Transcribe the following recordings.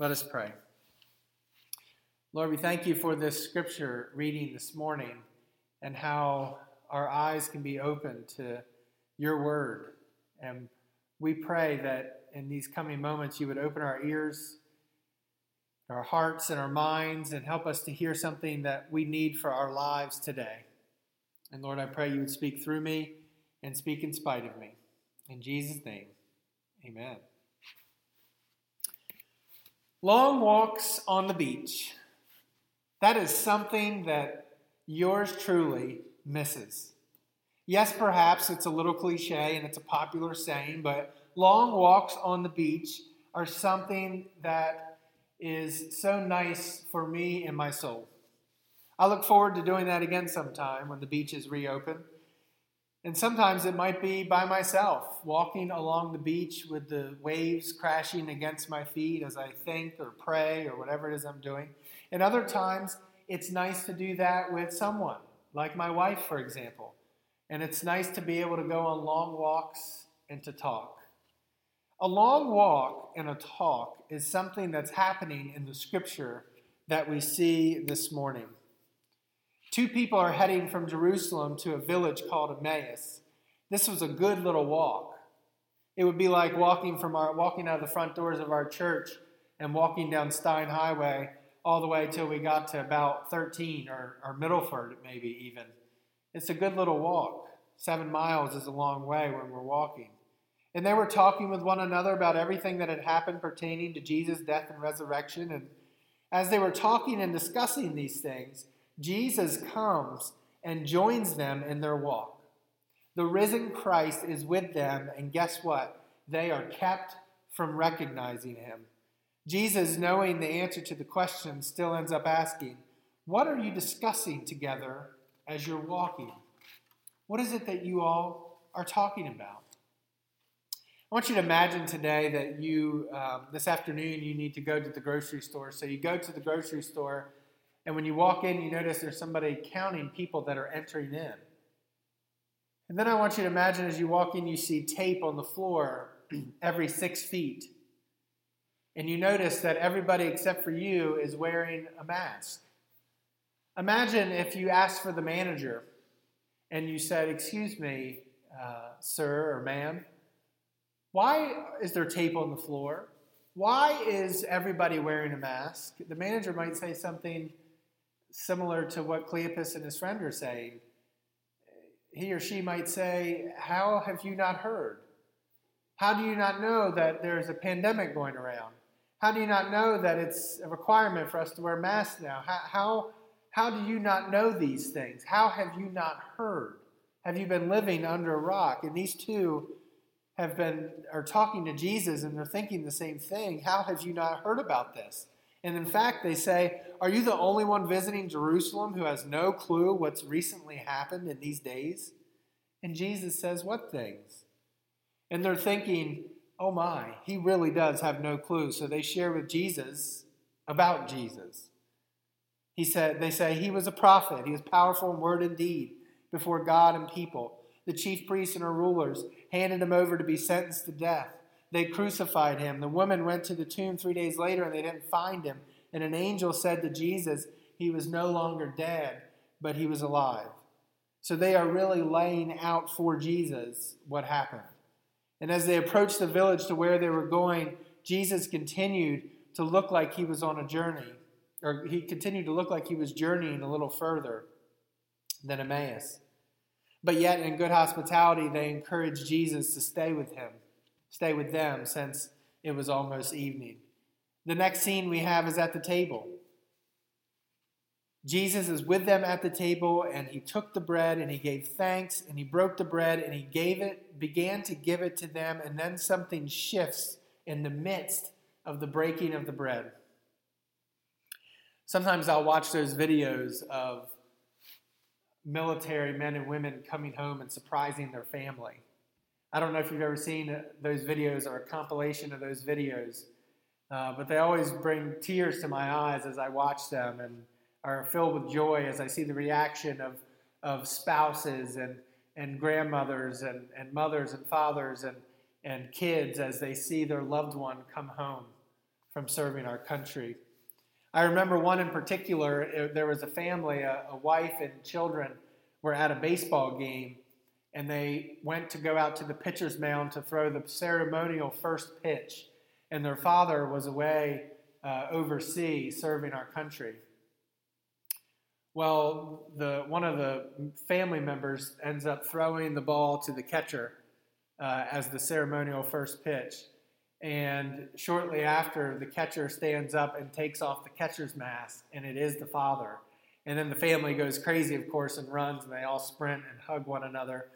Let us pray. Lord, we thank you for this scripture reading this morning and how our eyes can be opened to your word. And we pray that in these coming moments you would open our ears, our hearts, and our minds and help us to hear something that we need for our lives today. And Lord, I pray you would speak through me and speak in spite of me. In Jesus' name, amen. Long walks on the beach. That is something that yours truly misses. Yes, perhaps it's a little cliche and it's a popular saying, but long walks on the beach are something that is so nice for me and my soul. I look forward to doing that again sometime when the beach is reopened. And sometimes it might be by myself, walking along the beach with the waves crashing against my feet as I think or pray or whatever it is I'm doing. And other times, it's nice to do that with someone, like my wife, for example. And it's nice to be able to go on long walks and to talk. A long walk and a talk is something that's happening in the scripture that we see this morning. Two people are heading from Jerusalem to a village called Emmaus. This was a good little walk. It would be like walking from our walking out of the front doors of our church and walking down Stein Highway all the way till we got to about 13 or, or Middleford, maybe even. It's a good little walk. Seven miles is a long way when we're walking. And they were talking with one another about everything that had happened pertaining to Jesus' death and resurrection. And as they were talking and discussing these things, Jesus comes and joins them in their walk. The risen Christ is with them, and guess what? They are kept from recognizing him. Jesus, knowing the answer to the question, still ends up asking, What are you discussing together as you're walking? What is it that you all are talking about? I want you to imagine today that you, um, this afternoon, you need to go to the grocery store. So you go to the grocery store and when you walk in, you notice there's somebody counting people that are entering in. And then I want you to imagine as you walk in, you see tape on the floor every six feet. And you notice that everybody except for you is wearing a mask. Imagine if you asked for the manager and you said, Excuse me, uh, sir or ma'am, why is there tape on the floor? Why is everybody wearing a mask? The manager might say something similar to what Cleopas and his friend are saying. He or she might say, How have you not heard? How do you not know that there's a pandemic going around? How do you not know that it's a requirement for us to wear masks now? How, how, how do you not know these things? How have you not heard? Have you been living under a rock? And these two have been are talking to Jesus and they're thinking the same thing. How have you not heard about this? And in fact, they say, Are you the only one visiting Jerusalem who has no clue what's recently happened in these days? And Jesus says, What things? And they're thinking, Oh my, he really does have no clue. So they share with Jesus about Jesus. He said, they say he was a prophet. He was powerful in word and deed before God and people. The chief priests and our rulers handed him over to be sentenced to death. They crucified him. The woman went to the tomb three days later and they didn't find him. And an angel said to Jesus, He was no longer dead, but he was alive. So they are really laying out for Jesus what happened. And as they approached the village to where they were going, Jesus continued to look like he was on a journey, or he continued to look like he was journeying a little further than Emmaus. But yet, in good hospitality, they encouraged Jesus to stay with him stay with them since it was almost evening. The next scene we have is at the table. Jesus is with them at the table, and he took the bread and he gave thanks, and he broke the bread and he gave it, began to give it to them, and then something shifts in the midst of the breaking of the bread. Sometimes I'll watch those videos of military men and women coming home and surprising their family. I don't know if you've ever seen those videos or a compilation of those videos, uh, but they always bring tears to my eyes as I watch them and are filled with joy as I see the reaction of, of spouses and, and grandmothers and, and mothers and fathers and, and kids as they see their loved one come home from serving our country. I remember one in particular. It, there was a family, a, a wife and children were at a baseball game, and they went to go out to the pitcher's mound to throw the ceremonial first pitch. And their father was away uh, overseas serving our country. Well, the, one of the family members ends up throwing the ball to the catcher uh, as the ceremonial first pitch. And shortly after, the catcher stands up and takes off the catcher's mask, and it is the father. And then the family goes crazy, of course, and runs, and they all sprint and hug one another.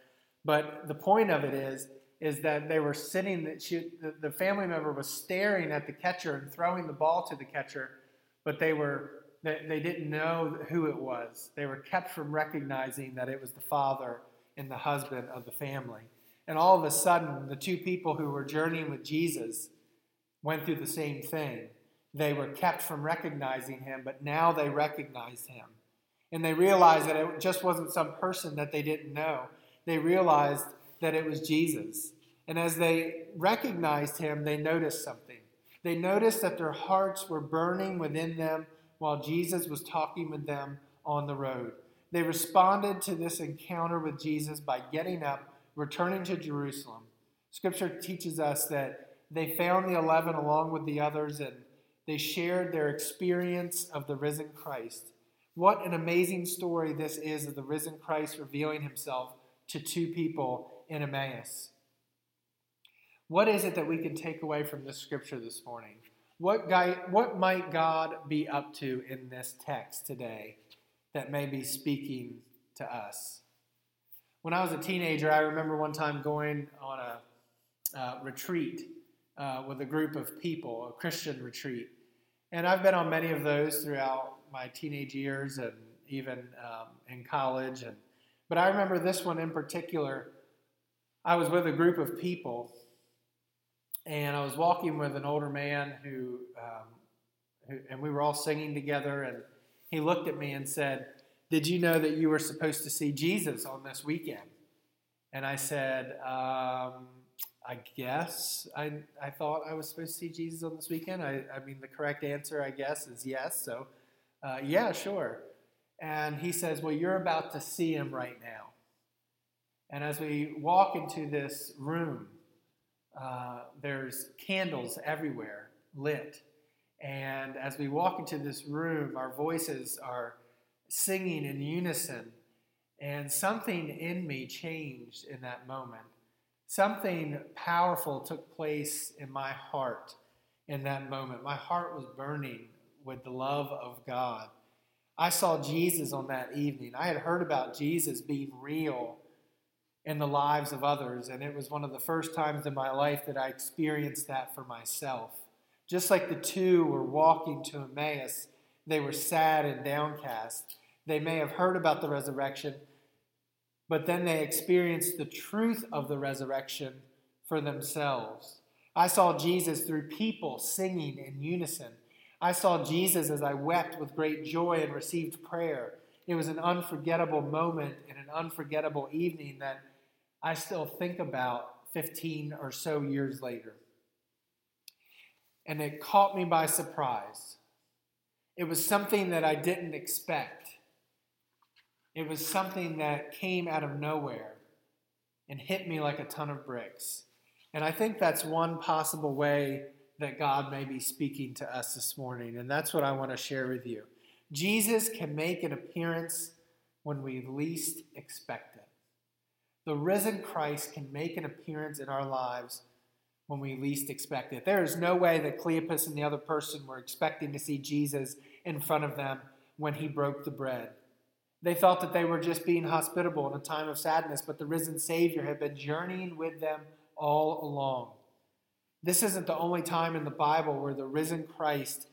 But the point of it is, is that they were sitting, she, the, the family member was staring at the catcher and throwing the ball to the catcher, but they were they, they didn't know who it was. They were kept from recognizing that it was the father and the husband of the family. And all of a sudden, the two people who were journeying with Jesus went through the same thing. They were kept from recognizing him, but now they recognized him. And they realized that it just wasn't some person that they didn't know. They realized that it was Jesus. And as they recognized him, they noticed something. They noticed that their hearts were burning within them while Jesus was talking with them on the road. They responded to this encounter with Jesus by getting up returning to Jerusalem, Scripture teaches us that they found the eleven along with the others and they shared their experience of the risen Christ. What an amazing story this is of the risen Christ revealing himself to two people in Emmaus. What is it that we can take away from this scripture this morning? What, guy, what might God be up to in this text today that may be speaking to us? When I was a teenager, I remember one time going on a uh, retreat uh, with a group of people, a Christian retreat. And I've been on many of those throughout my teenage years and even um, in college. And, but I remember this one in particular. I was with a group of people, and I was walking with an older man who, um, who and we were all singing together. And he looked at me and said, did you know that you were supposed to see Jesus on this weekend? And I said, um, I guess I, I thought I was supposed to see Jesus on this weekend. I, I mean, the correct answer, I guess, is yes. So, uh, yeah, sure. And he says, Well, you're about to see him right now. And as we walk into this room, uh, there's candles everywhere lit. And as we walk into this room, our voices are singing in unison. And something in me changed in that moment. Something powerful took place in my heart in that moment. My heart was burning with the love of God. I saw Jesus on that evening. I had heard about Jesus being real in the lives of others, and it was one of the first times in my life that I experienced that for myself. Just like the two were walking to Emmaus, they were sad and downcast. They may have heard about the resurrection, but then they experienced the truth of the resurrection for themselves. I saw Jesus through people singing in unison. I saw Jesus as I wept with great joy and received prayer. It was an unforgettable moment and an unforgettable evening that I still think about 15 or so years later. And it caught me by surprise. It was something that I didn't expect. It was something that came out of nowhere and hit me like a ton of bricks. And I think that's one possible way that God may be speaking to us this morning. And that's what I want to share with you. Jesus can make an appearance when we least expect it. The risen Christ can make an appearance in our lives when we least expect it. There is no way that Cleopas and the other person were expecting to see Jesus in front of them when he broke the bread. They thought that they were just being hospitable in a time of sadness, but the risen Savior had been journeying with them all along. This isn't the only time in the Bible where the risen Christ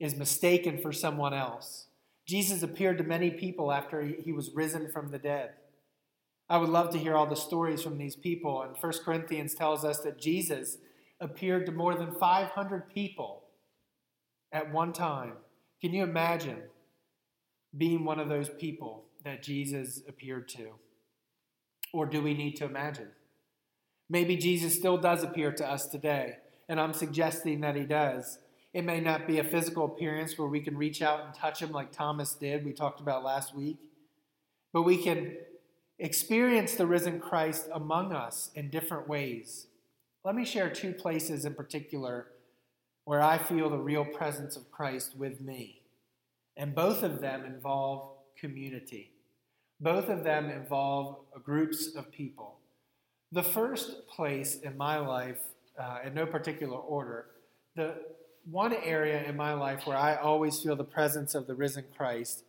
is mistaken for someone else. Jesus appeared to many people after he was risen from the dead. I would love to hear all the stories from these people. And 1 Corinthians tells us that Jesus appeared to more than 500 people at one time. Can you imagine being one of those people that Jesus appeared to? Or do we need to imagine? Maybe Jesus still does appear to us today, and I'm suggesting that he does. It may not be a physical appearance where we can reach out and touch him like Thomas did, we talked about last week, but we can experience the risen Christ among us in different ways. Let me share two places in particular where I feel the real presence of Christ with me. And both of them involve community. Both of them involve groups of people. The first place in my life, uh, in no particular order, the one area in my life where I always feel the presence of the risen Christ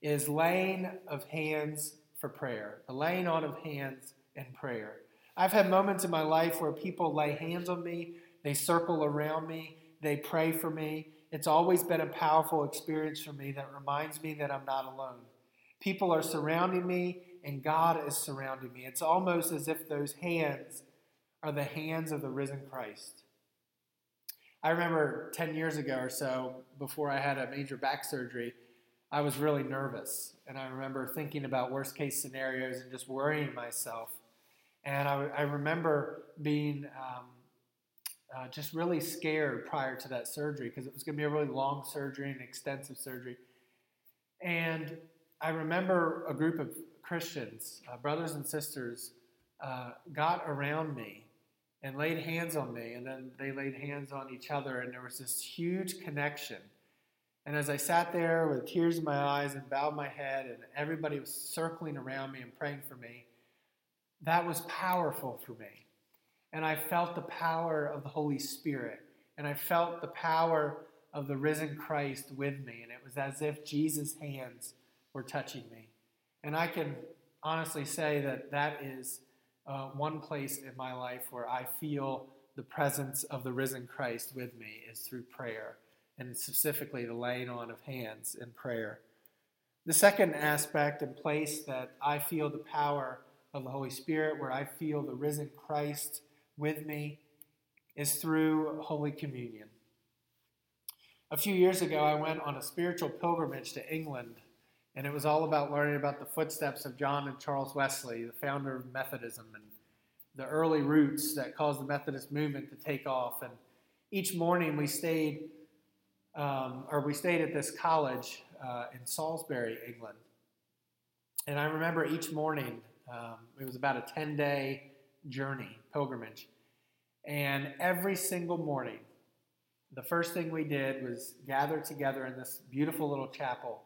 is laying of hands for prayer, the laying on of hands in prayer. I've had moments in my life where people lay hands on me, they circle around me, they pray for me. It's always been a powerful experience for me that reminds me that I'm not alone. People are surrounding me, and God is surrounding me. It's almost as if those hands are the hands of the risen Christ. I remember 10 years ago or so, before I had a major back surgery, I was really nervous. And I remember thinking about worst case scenarios and just worrying myself. And I, I remember being um, uh, just really scared prior to that surgery because it was going to be a really long surgery and extensive surgery. And I remember a group of Christians, uh, brothers and sisters, uh, got around me and laid hands on me, and then they laid hands on each other, and there was this huge connection. And as I sat there with tears in my eyes and bowed my head, and everybody was circling around me and praying for me, that was powerful for me. And I felt the power of the Holy Spirit, and I felt the power of the risen Christ with me, and it was as if Jesus' hands were touching me. And I can honestly say that that is uh, one place in my life where I feel the presence of the risen Christ with me is through prayer, and specifically the laying on of hands in prayer. The second aspect and place that I feel the power of the Holy Spirit, where I feel the risen Christ with me, is through Holy Communion. A few years ago, I went on a spiritual pilgrimage to England and it was all about learning about the footsteps of John and Charles Wesley, the founder of Methodism, and the early roots that caused the Methodist movement to take off. And each morning we stayed, um, or we stayed at this college uh, in Salisbury, England. And I remember each morning, um, it was about a 10 day journey, pilgrimage. And every single morning, the first thing we did was gather together in this beautiful little chapel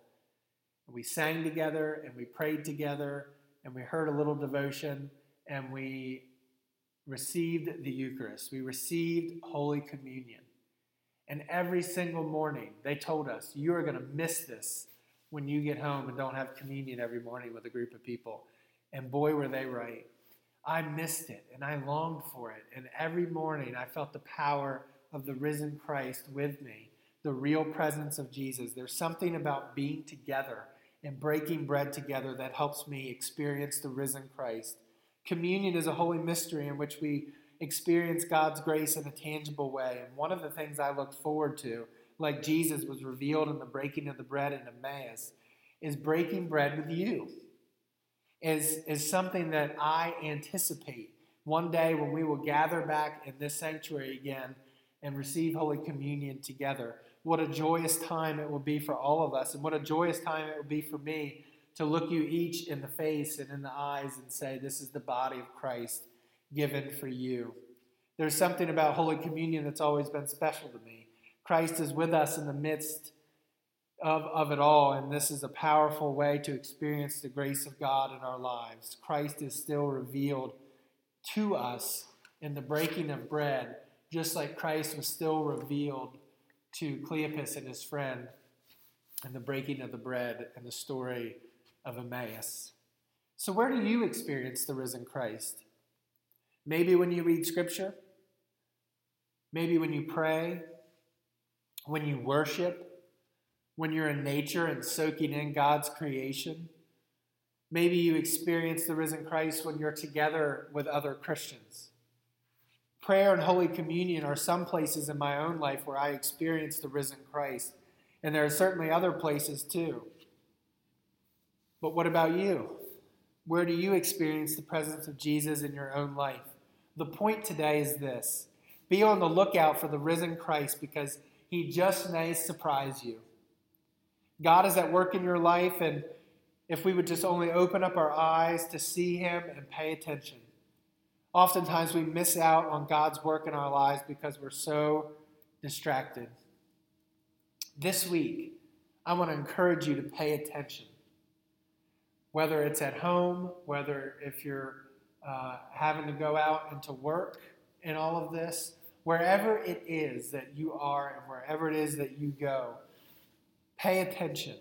we sang together and we prayed together and we heard a little devotion and we received the Eucharist. We received Holy Communion. And every single morning, they told us, You are going to miss this when you get home and don't have communion every morning with a group of people. And boy, were they right. I missed it and I longed for it. And every morning, I felt the power of the risen Christ with me, the real presence of Jesus. There's something about being together and breaking bread together that helps me experience the risen Christ. Communion is a holy mystery in which we experience God's grace in a tangible way. And one of the things I look forward to, like Jesus was revealed in the breaking of the bread in Emmaus, is breaking bread with you. Is, is something that I anticipate one day when we will gather back in this sanctuary again and receive Holy Communion together what a joyous time it will be for all of us, and what a joyous time it will be for me to look you each in the face and in the eyes and say, This is the body of Christ given for you. There's something about Holy Communion that's always been special to me. Christ is with us in the midst of, of it all, and this is a powerful way to experience the grace of God in our lives. Christ is still revealed to us in the breaking of bread, just like Christ was still revealed to Cleopas and his friend and the breaking of the bread and the story of Emmaus. So, where do you experience the risen Christ? Maybe when you read Scripture, maybe when you pray, when you worship, when you're in nature and soaking in God's creation. Maybe you experience the risen Christ when you're together with other Christians. Prayer and Holy Communion are some places in my own life where I experience the risen Christ. And there are certainly other places too. But what about you? Where do you experience the presence of Jesus in your own life? The point today is this be on the lookout for the risen Christ because He just may surprise you. God is at work in your life, and if we would just only open up our eyes to see Him and pay attention. Oftentimes we miss out on God's work in our lives because we're so distracted. This week, I want to encourage you to pay attention. Whether it's at home, whether if you're uh, having to go out and to work in all of this, wherever it is that you are and wherever it is that you go, pay attention.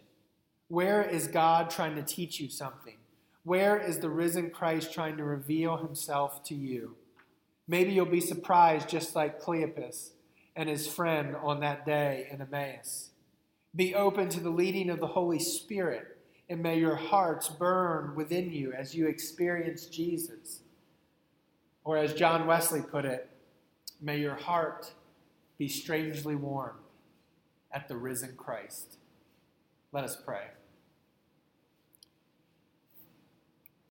Where is God trying to teach you something? Where is the risen Christ trying to reveal himself to you? Maybe you'll be surprised, just like Cleopas and his friend on that day in Emmaus. Be open to the leading of the Holy Spirit, and may your hearts burn within you as you experience Jesus. Or as John Wesley put it, may your heart be strangely warm at the risen Christ. Let us pray.